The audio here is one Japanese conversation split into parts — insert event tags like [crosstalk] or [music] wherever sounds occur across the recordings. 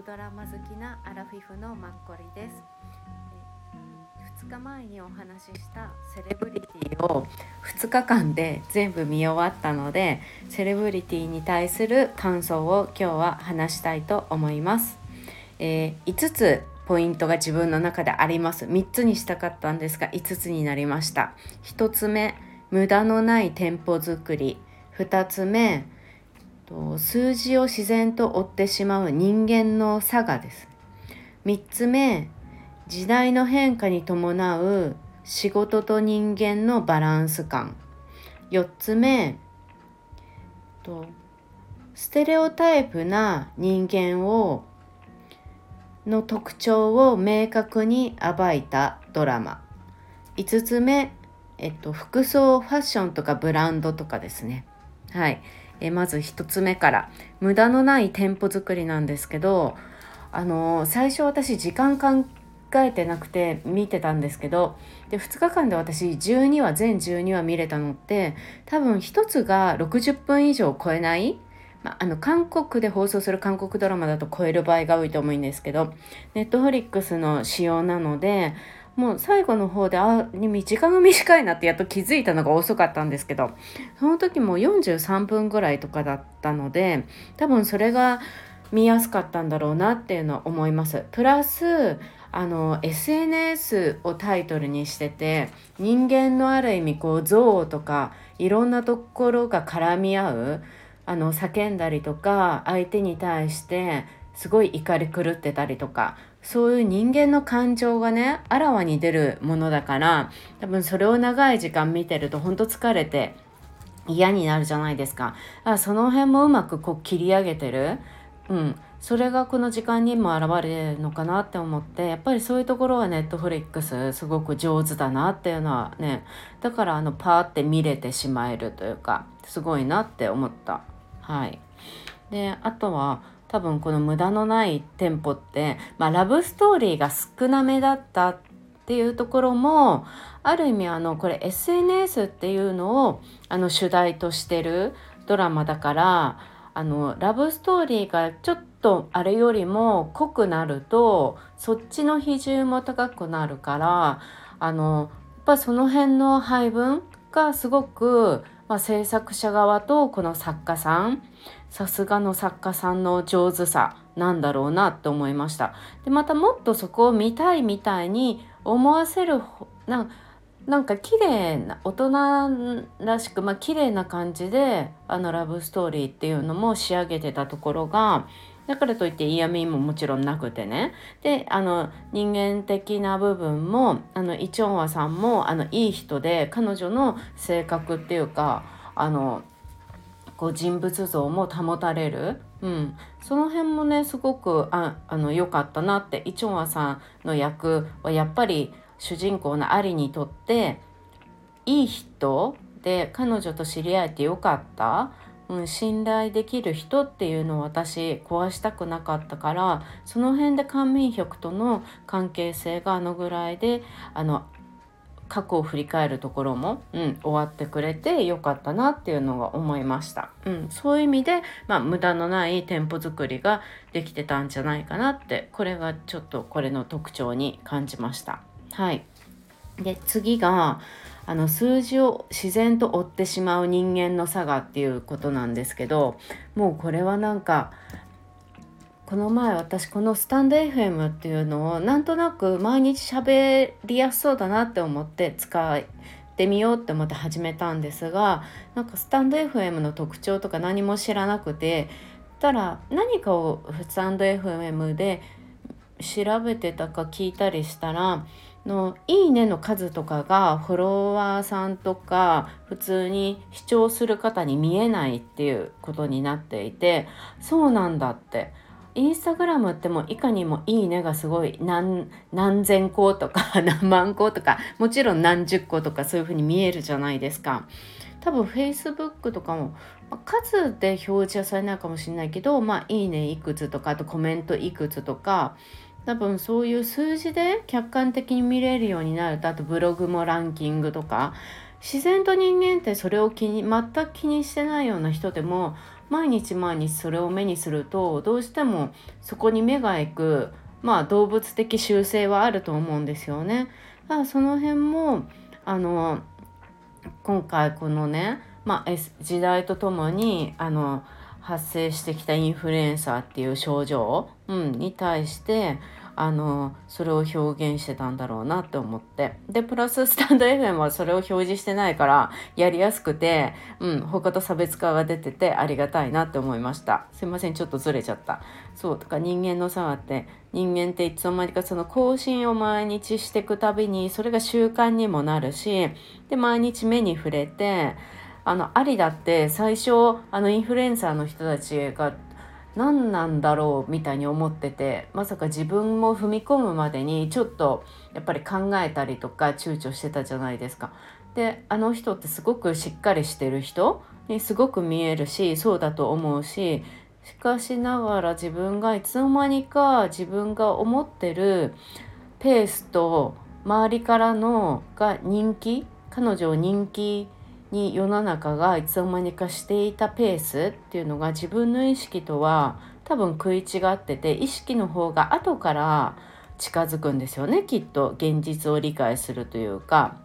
ドラマ好きなアラフィフのマッコリです。2日前にお話ししたセレブリティを2日間で全部見終わったのでセレブリティに対する感想を今日は話したいと思います、えー、5つポイントが自分の中であります。3つにしたかったんですが5つになりました。1つ目無駄のない店舗作り。2つ目数字を自然と追ってしまう人間の差がです。3つ目時代の変化に伴う仕事と人間のバランス感。4つ目とステレオタイプな人間をの特徴を明確に暴いたドラマ。5つ目、えっと、服装ファッションとかブランドとかですね。はい。えまず1つ目から無駄のない店舗作りなんですけどあの最初私時間考えてなくて見てたんですけどで2日間で私12話全12話見れたのって多分1つが60分以上超えないまあ、の韓国で放送する韓国ドラマだと超える場合が多いと思うんですけどネットフリックスの仕様なのでもう最後の方であに時間が短いなってやっと気づいたのが遅かったんですけどその時も43分ぐらいとかだったので多分それが見やすかったんだろうなっていうのは思います。プラスあの SNS をタイトルにしてて人間のある意味こう憎悪とかいろんなところが絡み合うあの叫んだりとか相手に対してすごい怒り狂ってたりとかそういう人間の感情がねあらわに出るものだから多分それを長い時間見てるとほんと疲れて嫌になるじゃないですか。あその辺もうまくこう切り上げてる。うん。それがこの時間にも現れるのかなって思ってやっぱりそういうところはネットフリックスすごく上手だなっていうのはねだからあのパーって見れてしまえるというかすごいなって思った。はい。であとは多分この無駄のない店舗って、まあ、ラブストーリーが少なめだったっていうところもある意味あのこれ SNS っていうのをあの主題としてるドラマだからあのラブストーリーがちょっとあれよりも濃くなるとそっちの比重も高くなるからあのやっぱその辺の配分がすごく、まあ、制作者側とこの作家さんさすがの作家さんの上手さなんだろうなって思いました。でまたもっとそこを見たいみたいに思わせるななんか綺麗な大人らしくまあ綺麗な感じであのラブストーリーっていうのも仕上げてたところがだからといって嫌味ももちろんなくてね。であの人間的な部分もあのイ・チョンワさんもあのいい人で彼女の性格っていうかあのこう人物像も保たれる、うん、その辺もねすごくああの良かったなってイチョンアさんの役はやっぱり主人公のアリにとっていい人で彼女と知り合えてよかった、うん、信頼できる人っていうのを私壊したくなかったからその辺で官民局との関係性があのぐらいであの過去を振り返るところも、うん、終わってくれてよかったなっていうのが思いました。うん、そういう意味で、まあ、無駄のない店舗作りができてたんじゃないかなってこれがちょっとこれの特徴に感じました。はい、で次があの数字を自然と追ってしまう人間の差がっていうことなんですけどもうこれはなんかこの前私このスタンド FM っていうのをなんとなく毎日喋りやすそうだなって思って使ってみようって思って始めたんですがなんかスタンド FM の特徴とか何も知らなくてたら何かをスタンド FM で調べてたか聞いたりしたらの「いいね」の数とかがフォロワーさんとか普通に視聴する方に見えないっていうことになっていてそうなんだってインスタグラムってもいかにもいいねがすごい何何千個とか何万個とかもちろん何十個とかそういう風に見えるじゃないですか。多分 Facebook とかも、数で表示はされないかもしれないけど、まあ、いいねいくつとかあとコメントいくつとか多分そういう数字で客観的に見れるようになるとあとブログもランキングとか自然と人間ってそれを気に全く気にしてないような人でも毎日毎日それを目にするとどうしてもそこに目が行くまあ動物的習性はあると思うんですよね。だからその辺もあの今回このね、まあ、時代とともにあの発生してきたインフルエンサーっていう症状、うん、に対してあのそれを表現してたんだろうなって思って。でプラススタンド FM はそれを表示してないからやりやすくて、うん、他と差別化が出ててありがたいなって思いました。すいませんちょっとずれちゃった。そうとか人間の差があって人間っていつの間にかその更新を毎日していくたびにそれが習慣にもなるしで毎日目に触れてあのありだって最初あのインフルエンサーの人たちが何なんだろうみたいに思っててまさか自分も踏み込むまでにちょっとやっぱり考えたりとか躊躇してたじゃないですか。であの人ってすごくしっかりしてる人にすごく見えるしそうだと思うししかしながら自分がいつの間にか自分が思ってるペースと周りからのが人気彼女を人気に世の中がいつの間にかしていたペースっていうのが自分の意識とは多分食い違ってて意識の方が後から近づくんですよねきっと現実を理解するというか。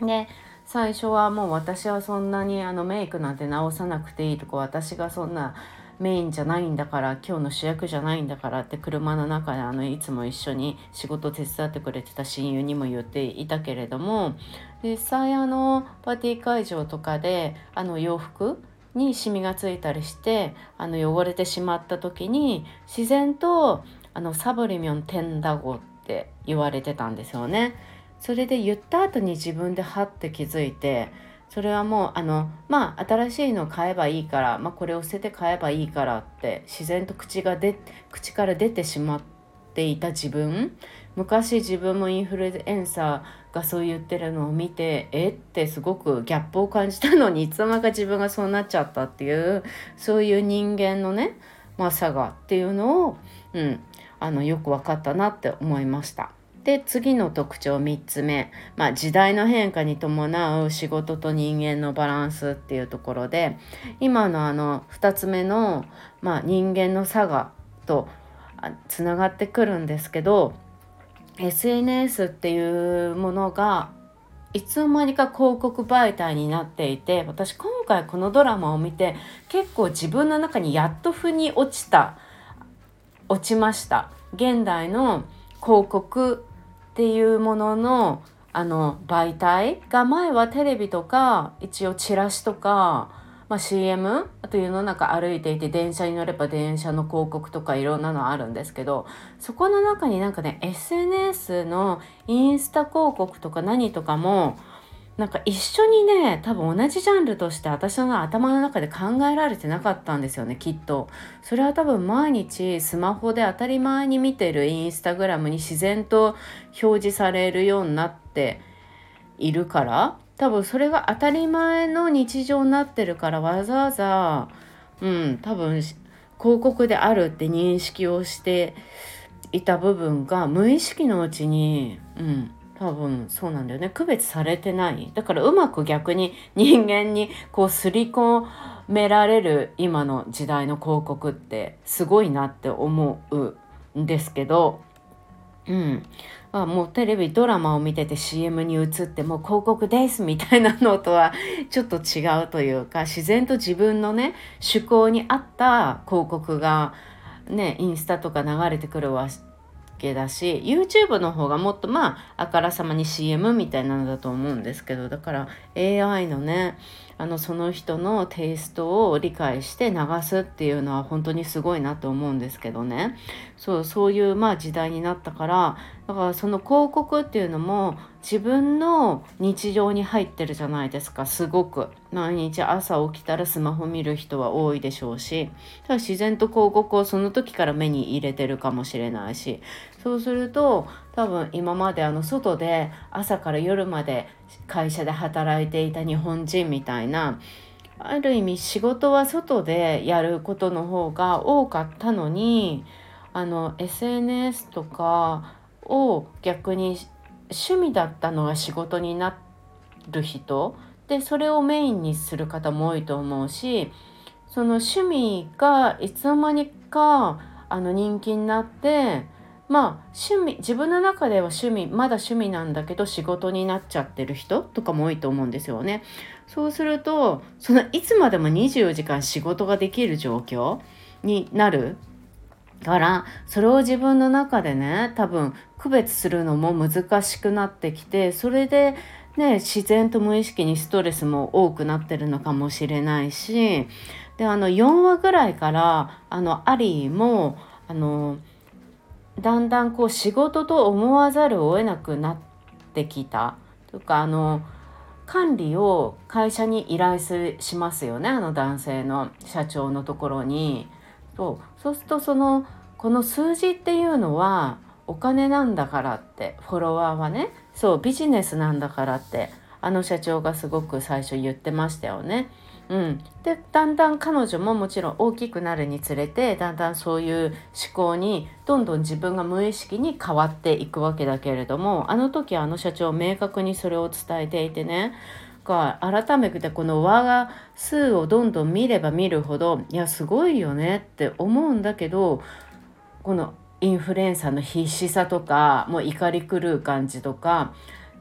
ね最初はもう私はそんなにあのメイクなんて直さなくていいとか私がそんなメインじゃないんだから今日の主役じゃないんだからって車の中であのいつも一緒に仕事手伝ってくれてた親友にも言っていたけれども実際あのパーティー会場とかであの洋服にシミがついたりしてあの汚れてしまった時に自然とあのサブリミョンテンダゴって言われてたんですよね。それで言った後に自分でハッて気づいてそれはもうあのまあ新しいの買えばいいから、まあ、これを捨てて買えばいいからって自然と口が出口から出てしまっていた自分昔自分もインフルエンサーがそう言ってるのを見てえってすごくギャップを感じたのにいつの間にか自分がそうなっちゃったっていうそういう人間のねまさがっていうのを、うん、あのよく分かったなって思いました。で次の特徴3つ目、まあ、時代の変化に伴う仕事と人間のバランスっていうところで今のあの2つ目の、まあ、人間の差がとつながってくるんですけど SNS っていうものがいつの間にか広告媒体になっていて私今回このドラマを見て結構自分の中にやっと腑に落ちた落ちました。現代の広告っていうもののあの媒体が前はテレビとか一応チラシとか、まあ、CM あと世の中歩いていて電車に乗れば電車の広告とかいろんなのあるんですけどそこの中になんかね SNS のインスタ広告とか何とかもなんか一緒にね多分同じジャンルとして私の頭の中で考えられてなかったんですよねきっと。それは多分毎日スマホで当たり前に見てるインスタグラムに自然と表示されるようになっているから。多分それが当たり前の日常になってるからわざわざうん多分広告であるって認識をしていた部分が無意識のうちにうん多分そうなんだよね。区別されてない。だからうまく逆に人間にこう刷り込められる今の時代の広告ってすごいなって思うんですけど。うん。あもうテレビドラマを見てて CM に映ってもう広告ですみたいなのとはちょっと違うというか自然と自分のね趣向に合った広告がねインスタとか流れてくるわけだし YouTube の方がもっとまああからさまに CM みたいなのだと思うんですけどだから AI のねあのその人のテイストを理解して流すっていうのは本当にすごいなと思うんですけどね。そうそういうまあ時代になったからだからその広告っていうのも自分の日常に入ってるじゃないですかすごく。毎日朝起きたらスマホ見る人は多いでしょうしだ自然と広告をその時から目に入れてるかもしれないし。そうすると多分今まであの外で朝から夜まで会社で働いていた日本人みたいなある意味仕事は外でやることの方が多かったのにあの SNS とかを逆に趣味だったのが仕事になる人でそれをメインにする方も多いと思うしその趣味がいつの間にかあの人気になってまあ趣味自分の中では趣味まだ趣味なんだけど仕事になっちゃってる人とかも多いと思うんですよね。そうするとそのいつまでも24時間仕事ができる状況になるからそれを自分の中でね多分区別するのも難しくなってきてそれでね自然と無意識にストレスも多くなってるのかもしれないしであの4話ぐらいからあのアリーもあのだんだんこう仕事と思わざるを得なくなってきたというかあの管理を会社に依頼しますよねあの男性の社長のところに。そうそうするとそのこの数字っていうのはお金なんだからってフォロワーはねそうビジネスなんだからってあの社長がすごく最初言ってましたよね。うん、でだんだん彼女ももちろん大きくなるにつれてだんだんそういう思考にどんどん自分が無意識に変わっていくわけだけれどもあの時あの社長明確にそれを伝えていてね。改めてこの和が数をどんどん見れば見るほどいやすごいよねって思うんだけどこのインフルエンサーの必死さとかもう怒り狂う感じとか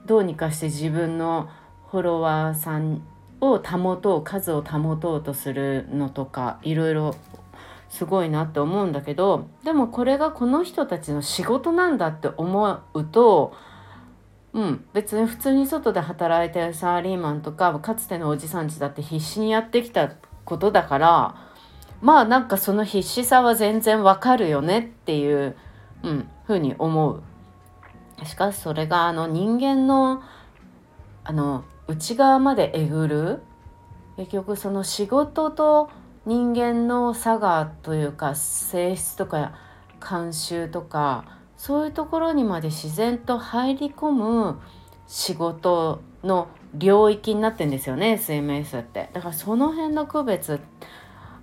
どうにかして自分のフォロワーさんを保とう数を保とうとするのとかいろいろすごいなって思うんだけどでもこれがこの人たちの仕事なんだって思うとうん、別に普通に外で働いてるサラリーマンとかかつてのおじさんちだって必死にやってきたことだからまあなんかその必死さは全然わかるよねっていう、うん、ふうに思う。しかしそれがあの人間のあの内側までえぐる？結局その仕事と人間の差がというか性質とか慣習とかそういうところにまで自然と入り込む仕事の領域になってんですよね SMS って。だからその辺の区別、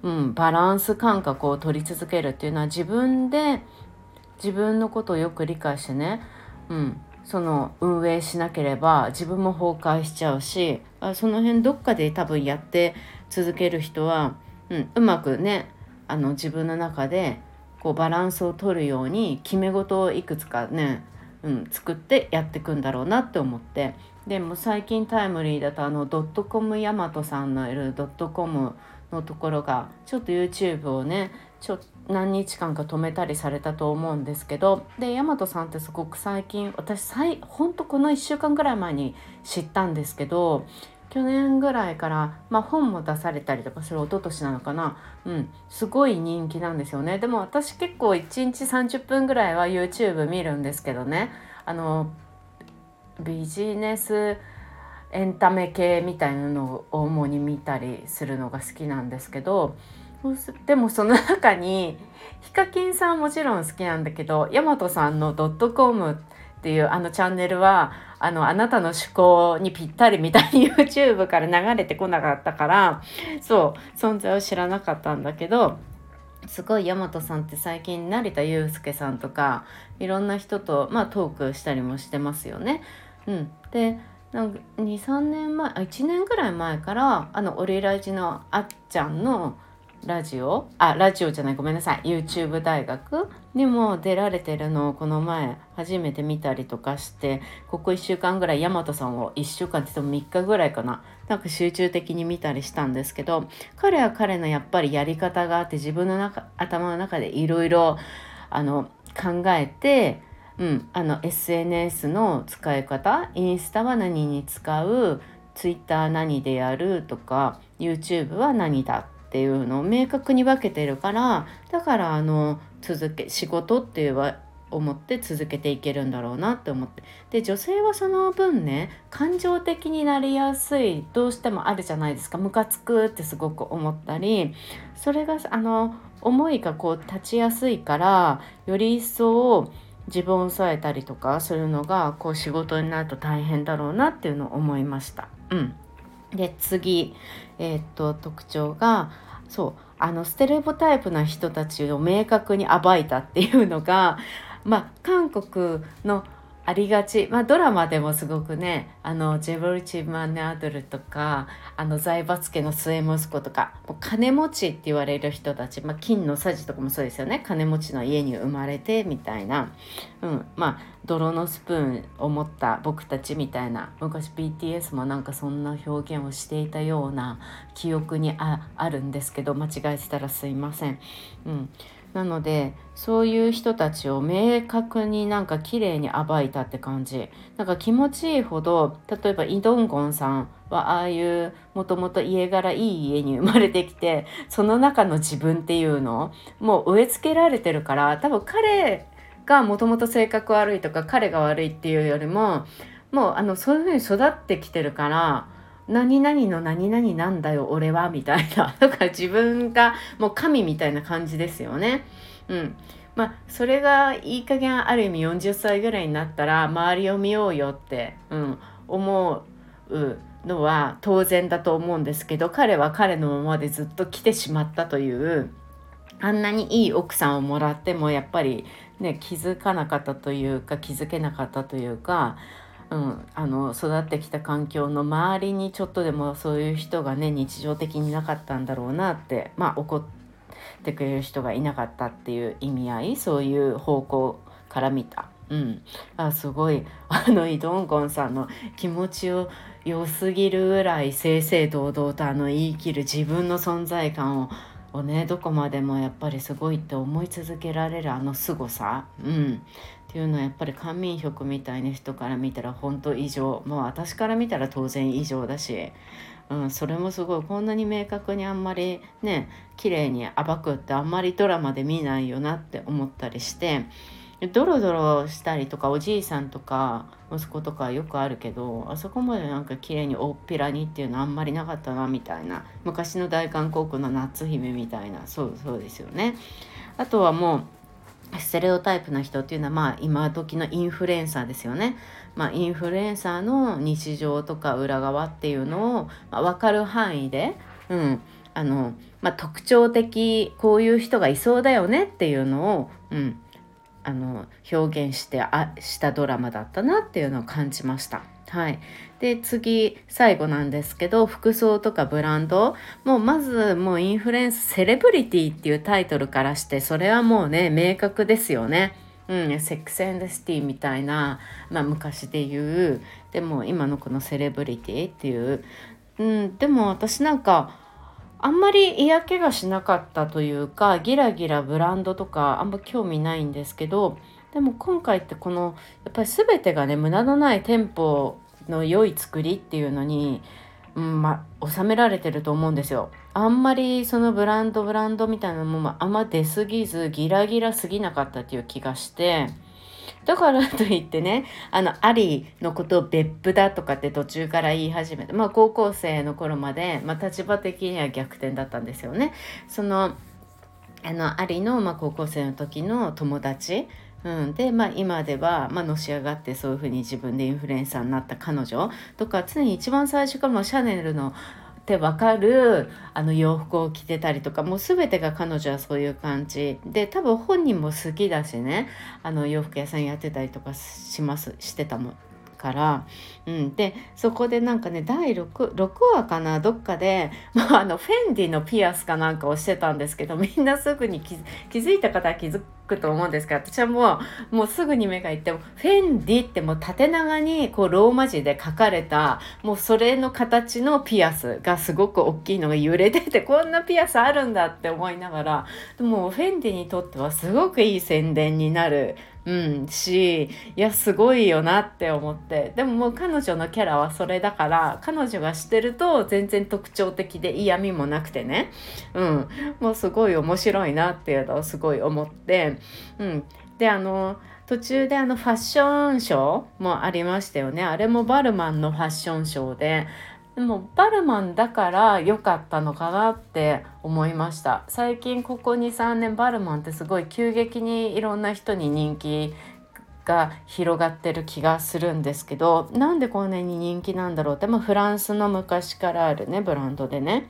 うん、バランス感覚を取り続けるっていうのは自分で自分のことをよく理解してね、うん、その運営しなければ自分も崩壊しちゃうしその辺どっかで多分やって続ける人は、うん、うまくねあの自分の中でこうバランスを取るように決め事をいくつかね、うん、作ってやっていくんだろうなって思って。でも最近タイムリーだとあのドットコムヤマトさんのいるドットコムのところがちょっと YouTube をねちょ何日間か止めたりされたと思うんですけどで大和さんってすごく最近私最ほんとこの1週間ぐらい前に知ったんですけど去年ぐらいから、まあ、本も出されたりとかそれ一昨年なのかな？うんすごい人気なんですよね。でも私結構1日30分ぐらいは YouTube 見るんですけどね。あのビジネスエンタメ系みたいなのを主に見たりするのが好きなんですけどでもその中にヒカキンさんはもちろん好きなんだけど大和さんのドットコムっていうあのチャンネルはあのあなたの思考にぴったりみたいに YouTube から流れてこなかったからそう存在を知らなかったんだけどすごい大和さんって最近成田悠輔さんとかいろんな人と、まあ、トークしたりもしてますよね。うん、で23年前あ1年ぐらい前からあのオリラジのあっちゃんのラジオあラジオじゃないごめんなさい。YouTube 大学にも出られてるのをこの前初めて見たりとかしてここ1週間ぐらい大和さんを1週間って言っても3日ぐらいかな。なんか集中的に見たりしたんですけど彼は彼のやっぱりやり方があって自分の中頭の中でいろいろ考えてうん、あの SNS の使い方？インスタは何に使う？Twitter 何でやる？とか YouTube は何だっていうのを明確に分けてるからだからあの続け仕事っていうは思って続けていけるんだろうなって思って。で女性はその分ね感情的になりやすいどうしてもあるじゃないですか。ムカつくってすごく思ったり。それがあの思いがこう立ちやすいからより一層自分を抑えたりとかするのがこう仕事になると大変だろうなっていうのを思いました。うん、で次、えー、っと特徴がそうあのステレオタイプな人たちを明確に暴いたっていうのが、まあ、韓国のありがち、まあ、ドラマでもすごくねあのジェブリチ・マンネアドルとかあの財閥家の末息子とかもう金持ちって言われる人たち、まあ、金のさじとかもそうですよね。金持ちの家に生まれてみたいな、うん、まあ泥のスプーンを持った僕たちみたいな。昔 BTS もなんかそんな表現をしていたような記憶にあるんですけど間違えてたらすいません。うん。なのでそういう人たちを明確になんか綺麗に暴いたって感じ。なんか気持ちいいほど例えばイ・ドンゴンさんはああいうもともと家柄いい家に生まれてきてその中の自分っていうのもう植え付けられてるから多分彼がもともと性格悪いとか彼が悪いっていうよりももうあのそういうふうに育ってきてるから何々の何々なんだよ俺はみたいな [laughs] だから自分がもう神みたいな感じですよね。うんまあそれがいい加減ある意味40歳ぐらいになったら周りを見ようよって、うん、思うのは当然だと思うんですけど彼は彼のままでずっと来てしまったというあんなにいい奥さんをもらってもやっぱりね気づかなかったというか気づけなかったというかうん、あの育ってきた環境の周りにちょっとでもそういう人がね日常的になかったんだろうなってまあ怒ってくれる人がいなかったっていう意味合いそういう方向から見た。うん、あすごい。[laughs] あのイ・ドンゴンさんの気持ちを良すぎるぐらい正々堂々とあの言い切る自分の存在感ををねどこまでもやっぱりすごいって思い続けられるあの凄さ、うん、っていうのはやっぱり官民職みたいな人から見たら本当異常。もう私から見たら当然異常だし、うん、それもすごいこんなに明確にあんまりね綺麗に暴くってあんまりドラマで見ないよなって思ったりして。ドロドロしたりとかおじいさんとか息子とかよくあるけどあそこまでなんか綺麗に大っぴらにっていうのあんまりなかったなみたいな。昔の大韓航空の夏姫みたいな。そうそうですよね。あとはもうステレオタイプな人っていうのはまあ今時のインフルエンサーですよね。まあ、インフルエンサーの日常とか裏側っていうのを、まあ、分かる範囲で、うんあのまあ、特徴的こういう人がいそうだよねっていうのを、うん、あの表現してあしたドラマだったなっていうのを感じました。はい、で次最後なんですけど服装とかブランド。もうまずもうインフルエンスセレブリティっていうタイトルからしてそれはもうね明確ですよね。うん、セックス・エンド・シティみたいな、まあ、昔で言う。でも今のこのセレブリティっていう、うん、でも私なんかあんまり嫌気がしなかったというかギラギラブランドとかあんま興味ないんですけどでも今回ってこのやっぱり全てがね無駄のない店舗の良い作りっていうのに、うんま収められてると思うんですよ。あんまりそのブランドブランドみたいなものもあんま出過ぎずギラギラすぎなかったっていう気がして。だからといってねあのアリのことを別府だとかって途中から言い始めてまあ高校生の頃まで、まあ、立場的には逆転だったんですよね。そのあのアリの、まあ、高校生の時の友達うん、で、まあ、今では、まあのし上がってそういうふうに自分でインフルエンサーになった彼女とか常に一番最初からもシャネルのってわかるあの洋服を着てたりとかもう全てが彼女はそういう感じ。で多分本人も好きだしねあの洋服屋さんやってたりとかしますしてたもから、うん、でそこでなんかね第 6, 6話かなどっかで、[laughs] まあ、あのフェンディのピアスかなんかをしてたんですけどみんなすぐに気づいた方は気づくと思うんですけど私はもうもうすぐに目がいってもフェンディってもう縦長にこうローマ字で書かれたもうそれの形のピアスがすごく大きいのが揺れててこんなピアスあるんだって思いながらでもフェンディにとってはすごくいい宣伝になるうん、しいやすごいよなって思って。でももう彼女のキャラはそれだから彼女がしてると全然特徴的で嫌味もなくてね、うん、もうすごい面白いなっていうのをすごい思って、うん、であの途中であのファッションショーもありましたよね。あれもバルマンのファッションショーで。でもバルマンだから良かったのかなって思いました。最近ここ23年バルマンってすごい急激にいろんな人に人気が広がってる気がするんですけどなんでこんなに人気なんだろうって、まあ、フランスの昔からあるねブランドでね。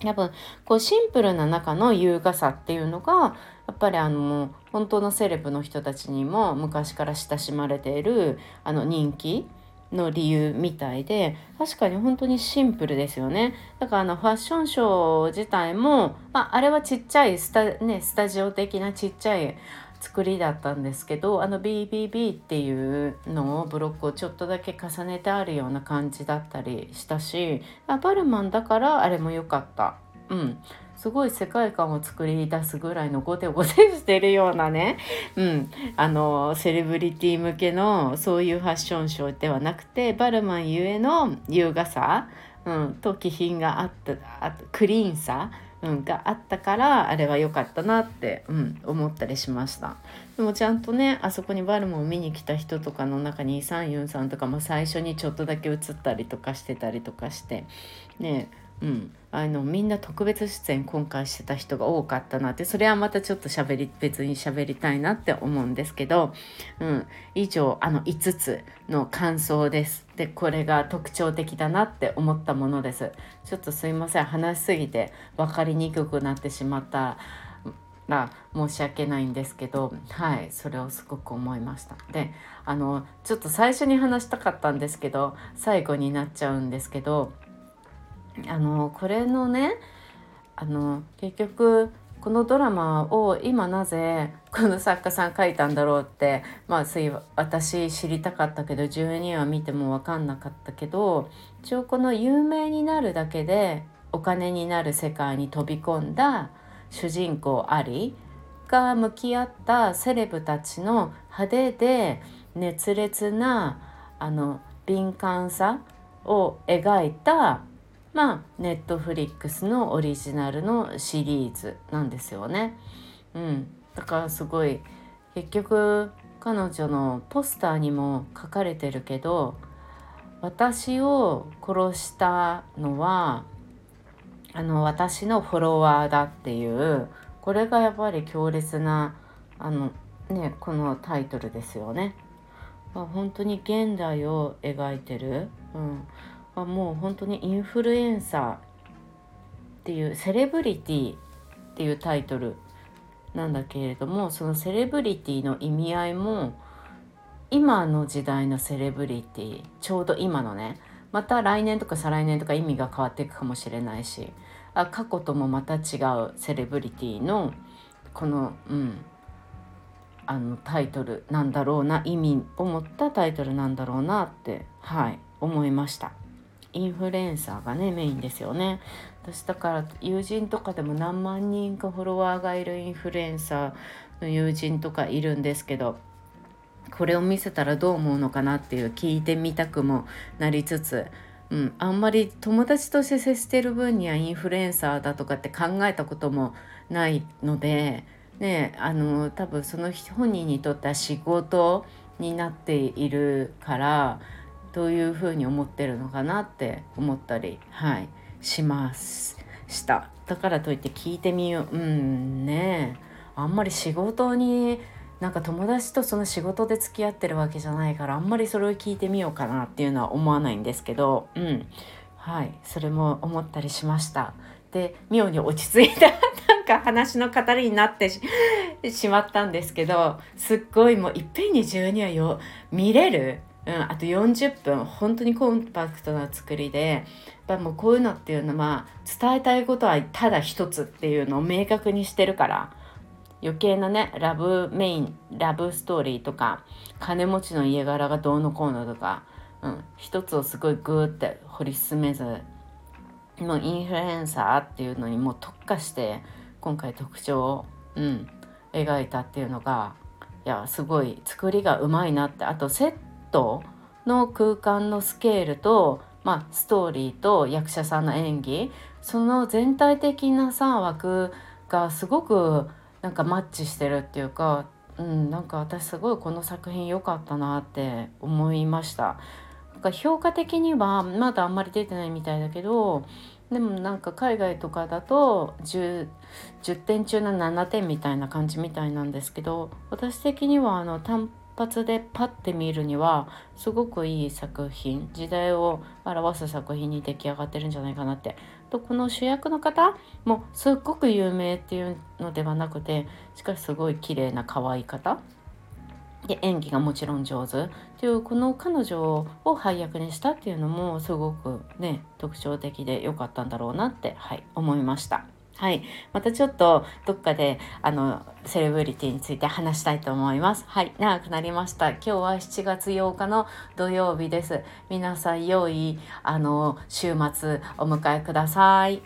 多分こうシンプルな中の優雅さっていうのがやっぱりあの本当のセレブの人たちにも昔から親しまれているあの人気。の理由みたいで確かに本当にシンプルですよねだからあのファッションショー自体も、まあ、あれはちっちゃいスタ,、ね、スタジオ的なちっちゃい作りだったんですけどあの BBB っていうのをブロックをちょっとだけ重ねてあるような感じだったりしたしバルマンだからあれも良かった。うんすごい世界観を作り出すぐらいのゴテゴテしてるようなね、うん、あのセレブリティ向けのそういうファッションショーではなくてバルマンゆえの優雅さ、うん、と気品があったあクリーンさ、うん、があったからあれは良かったなって、うん、思ったりしました。でもちゃんとねあそこにバルマンを見に来た人とかの中にイ・サンユンさんとかも最初にちょっとだけ映ったりとかしてたりとかしてね。うん、あのみんな特別出演今回してた人が多かったなってそれはまたちょっと喋り別に喋りたいなって思うんですけど、うん、以上あの5つの感想です。でこれが特徴的だなって思ったものです。ちょっとすいません。話しすぎて分かりにくくなってしまったら申し訳ないんですけどはい。それをすごく思いました。であのちょっと最初に話したかったんですけど最後になっちゃうんですけどあのこれのねあの結局このドラマを今なぜこの作家さん書いたんだろうってまあそうい私知りたかったけど12話見ても分かんなかったけど一応この有名になるだけでお金になる世界に飛び込んだ主人公アリが向き合ったセレブたちの派手で熱烈なあの敏感さを描いたまあネットフリックスのオリジナルのシリーズなんですよね。うん、だからすごい結局彼女のポスターにも書かれてるけど私を殺したのはあの私のフォロワーだっていうこれがやっぱり強烈なあのねこのタイトルですよね。まあ、本当に現代を描いてる、うん、はもう本当にインフルエンサーっていうセレブリティっていうタイトルなんだけれどもそのセレブリティの意味合いも今の時代のセレブリティちょうど今のねまた来年とか再来年とか意味が変わっていくかもしれないしあ過去ともまた違うセレブリティのこのうんあのタイトルなんだろうな意味を持ったタイトルなんだろうなってはい思いました。インフルエンサーがねメインですよね。私だから友人とかでも何万人かフォロワーがいるインフルエンサーの友人とかいるんですけどこれを見せたらどう思うのかなっていう聞いてみたくもなりつつ、うん、あんまり友達として接してる分にはインフルエンサーだとかって考えたこともないので、ね、あの多分その本人にとっては仕事になっているからどういうふうに思ってるのかなって思ったりはいします。した。だからといって聞いてみよう。うんねあんまり仕事になんか友達とその仕事で付き合ってるわけじゃないからあんまりそれを聞いてみようかなっていうのは思わないんですけど。うん。はい。それも思ったりしました。で妙に落ち着いた。[laughs] なんか話の語りになってしまったんですけどすっごいもういっぺんに12話よ見れるうん、あと40分本当にコンパクトな作りでやっぱもうこういうのっていうのは伝えたいことはただ一つっていうのを明確にしてるから。余計なねラブメインラブストーリーとか金持ちの家柄がどうのこうのとか、うん、一つをすごいグーって掘り進めずもうインフルエンサーっていうのにもう特化して今回特徴を、うん、描いたっていうのがいやすごい作りがうまいなって。あとセットの空間のスケールと、まあ、ストーリーと役者さんの演技その全体的なさ枠がすごくなんかマッチしてるっていうか、うん、なんか私すごいこの作品良かったなって思いました。なんか評価的にはまだあんまり出てないみたいだけどでもなんか海外とかだと 10, 10点中の7点みたいな感じみたいなんですけど私的にはあの単発でパッて見るにはすごくいい作品時代を表す作品に出来上がってるんじゃないかなって。とこの主役の方もすっごく有名っていうのではなくてしかしすごい綺麗な可愛い方。で演技がもちろん上手。っていうこの彼女を配役にしたっていうのもすごくね特徴的で良かったんだろうなって、はい、思いました。はい。またちょっとどっかで、あの、セレブリティについて話したいと思います。はい。長くなりました。今日は7月8日の土曜日です。皆さん良い、あの、週末お迎えください。